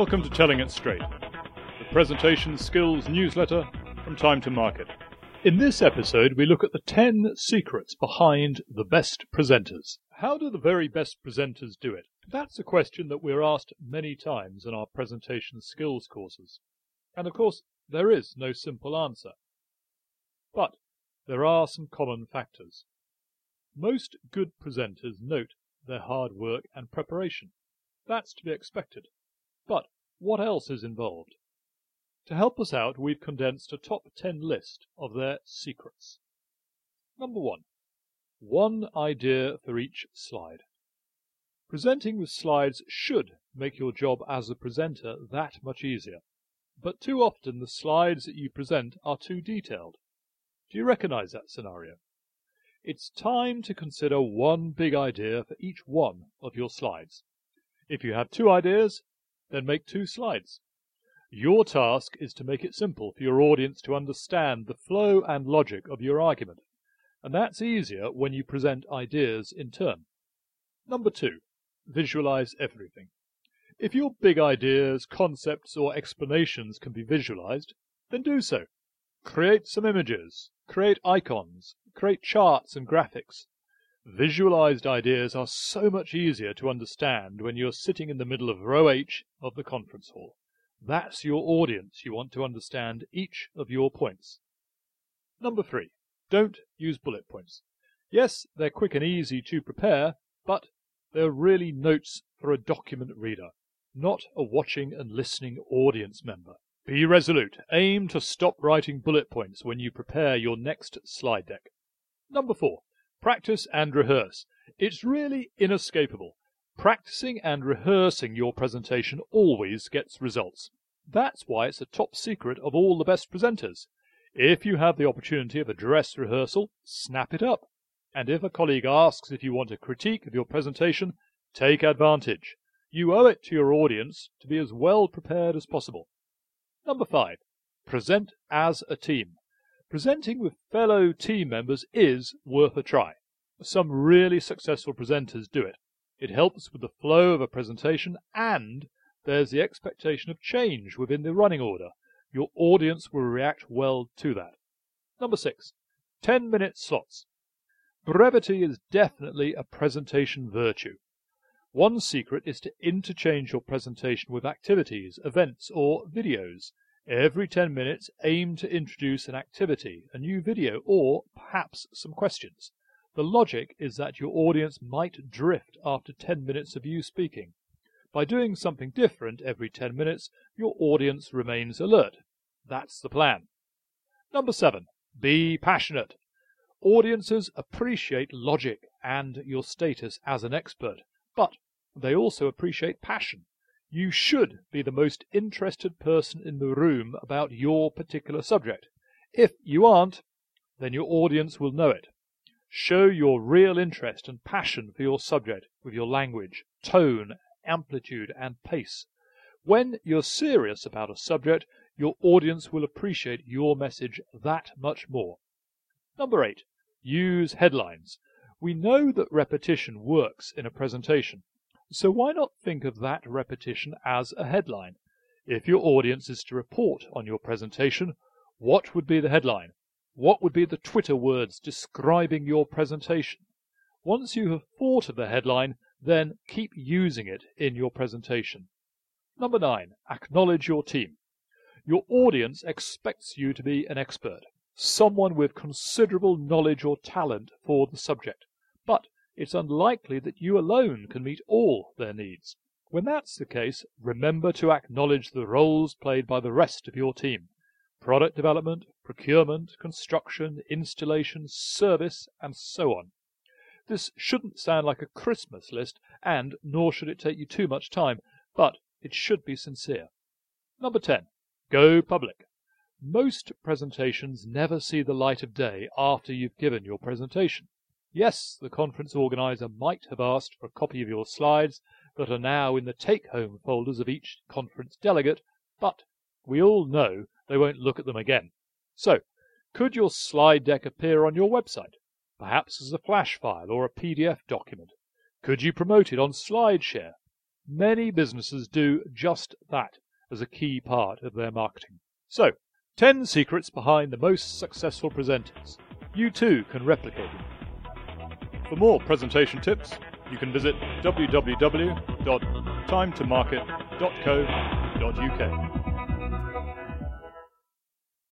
Welcome to Telling It Straight, the presentation skills newsletter from Time to Market. In this episode, we look at the 10 secrets behind the best presenters. How do the very best presenters do it? That's a question that we're asked many times in our presentation skills courses. And of course, there is no simple answer. But there are some common factors. Most good presenters note their hard work and preparation. That's to be expected. But what else is involved? To help us out, we've condensed a top 10 list of their secrets. Number one, one idea for each slide. Presenting with slides should make your job as a presenter that much easier. But too often the slides that you present are too detailed. Do you recognize that scenario? It's time to consider one big idea for each one of your slides. If you have two ideas, then make two slides. Your task is to make it simple for your audience to understand the flow and logic of your argument, and that's easier when you present ideas in turn. Number two, visualize everything. If your big ideas, concepts, or explanations can be visualized, then do so. Create some images, create icons, create charts and graphics. Visualized ideas are so much easier to understand when you're sitting in the middle of row H of the conference hall. That's your audience you want to understand each of your points. Number three, don't use bullet points. Yes, they're quick and easy to prepare, but they're really notes for a document reader, not a watching and listening audience member. Be resolute. Aim to stop writing bullet points when you prepare your next slide deck. Number four, Practice and rehearse. It's really inescapable. Practicing and rehearsing your presentation always gets results. That's why it's a top secret of all the best presenters. If you have the opportunity of a dress rehearsal, snap it up. And if a colleague asks if you want a critique of your presentation, take advantage. You owe it to your audience to be as well prepared as possible. Number five, present as a team. Presenting with fellow team members is worth a try. Some really successful presenters do it. It helps with the flow of a presentation and there's the expectation of change within the running order. Your audience will react well to that. Number six, 10 minute slots. Brevity is definitely a presentation virtue. One secret is to interchange your presentation with activities, events, or videos. Every 10 minutes, aim to introduce an activity, a new video, or perhaps some questions. The logic is that your audience might drift after 10 minutes of you speaking. By doing something different every 10 minutes, your audience remains alert. That's the plan. Number seven, be passionate. Audiences appreciate logic and your status as an expert, but they also appreciate passion. You should be the most interested person in the room about your particular subject. If you aren't, then your audience will know it. Show your real interest and passion for your subject with your language, tone, amplitude, and pace. When you're serious about a subject, your audience will appreciate your message that much more. Number eight, use headlines. We know that repetition works in a presentation. So why not think of that repetition as a headline? If your audience is to report on your presentation, what would be the headline? What would be the Twitter words describing your presentation? Once you have thought of the headline, then keep using it in your presentation. Number nine, acknowledge your team. Your audience expects you to be an expert, someone with considerable knowledge or talent for the subject. But it's unlikely that you alone can meet all their needs. When that's the case, remember to acknowledge the roles played by the rest of your team product development, procurement, construction, installation, service, and so on. This shouldn't sound like a Christmas list, and nor should it take you too much time, but it should be sincere. Number 10. Go public. Most presentations never see the light of day after you've given your presentation. Yes, the conference organizer might have asked for a copy of your slides that are now in the take-home folders of each conference delegate, but we all know they won't look at them again. So, could your slide deck appear on your website, perhaps as a flash file or a PDF document? Could you promote it on SlideShare? Many businesses do just that as a key part of their marketing. So, 10 secrets behind the most successful presenters. You too can replicate them. For more presentation tips, you can visit www.timetomarket.co.uk.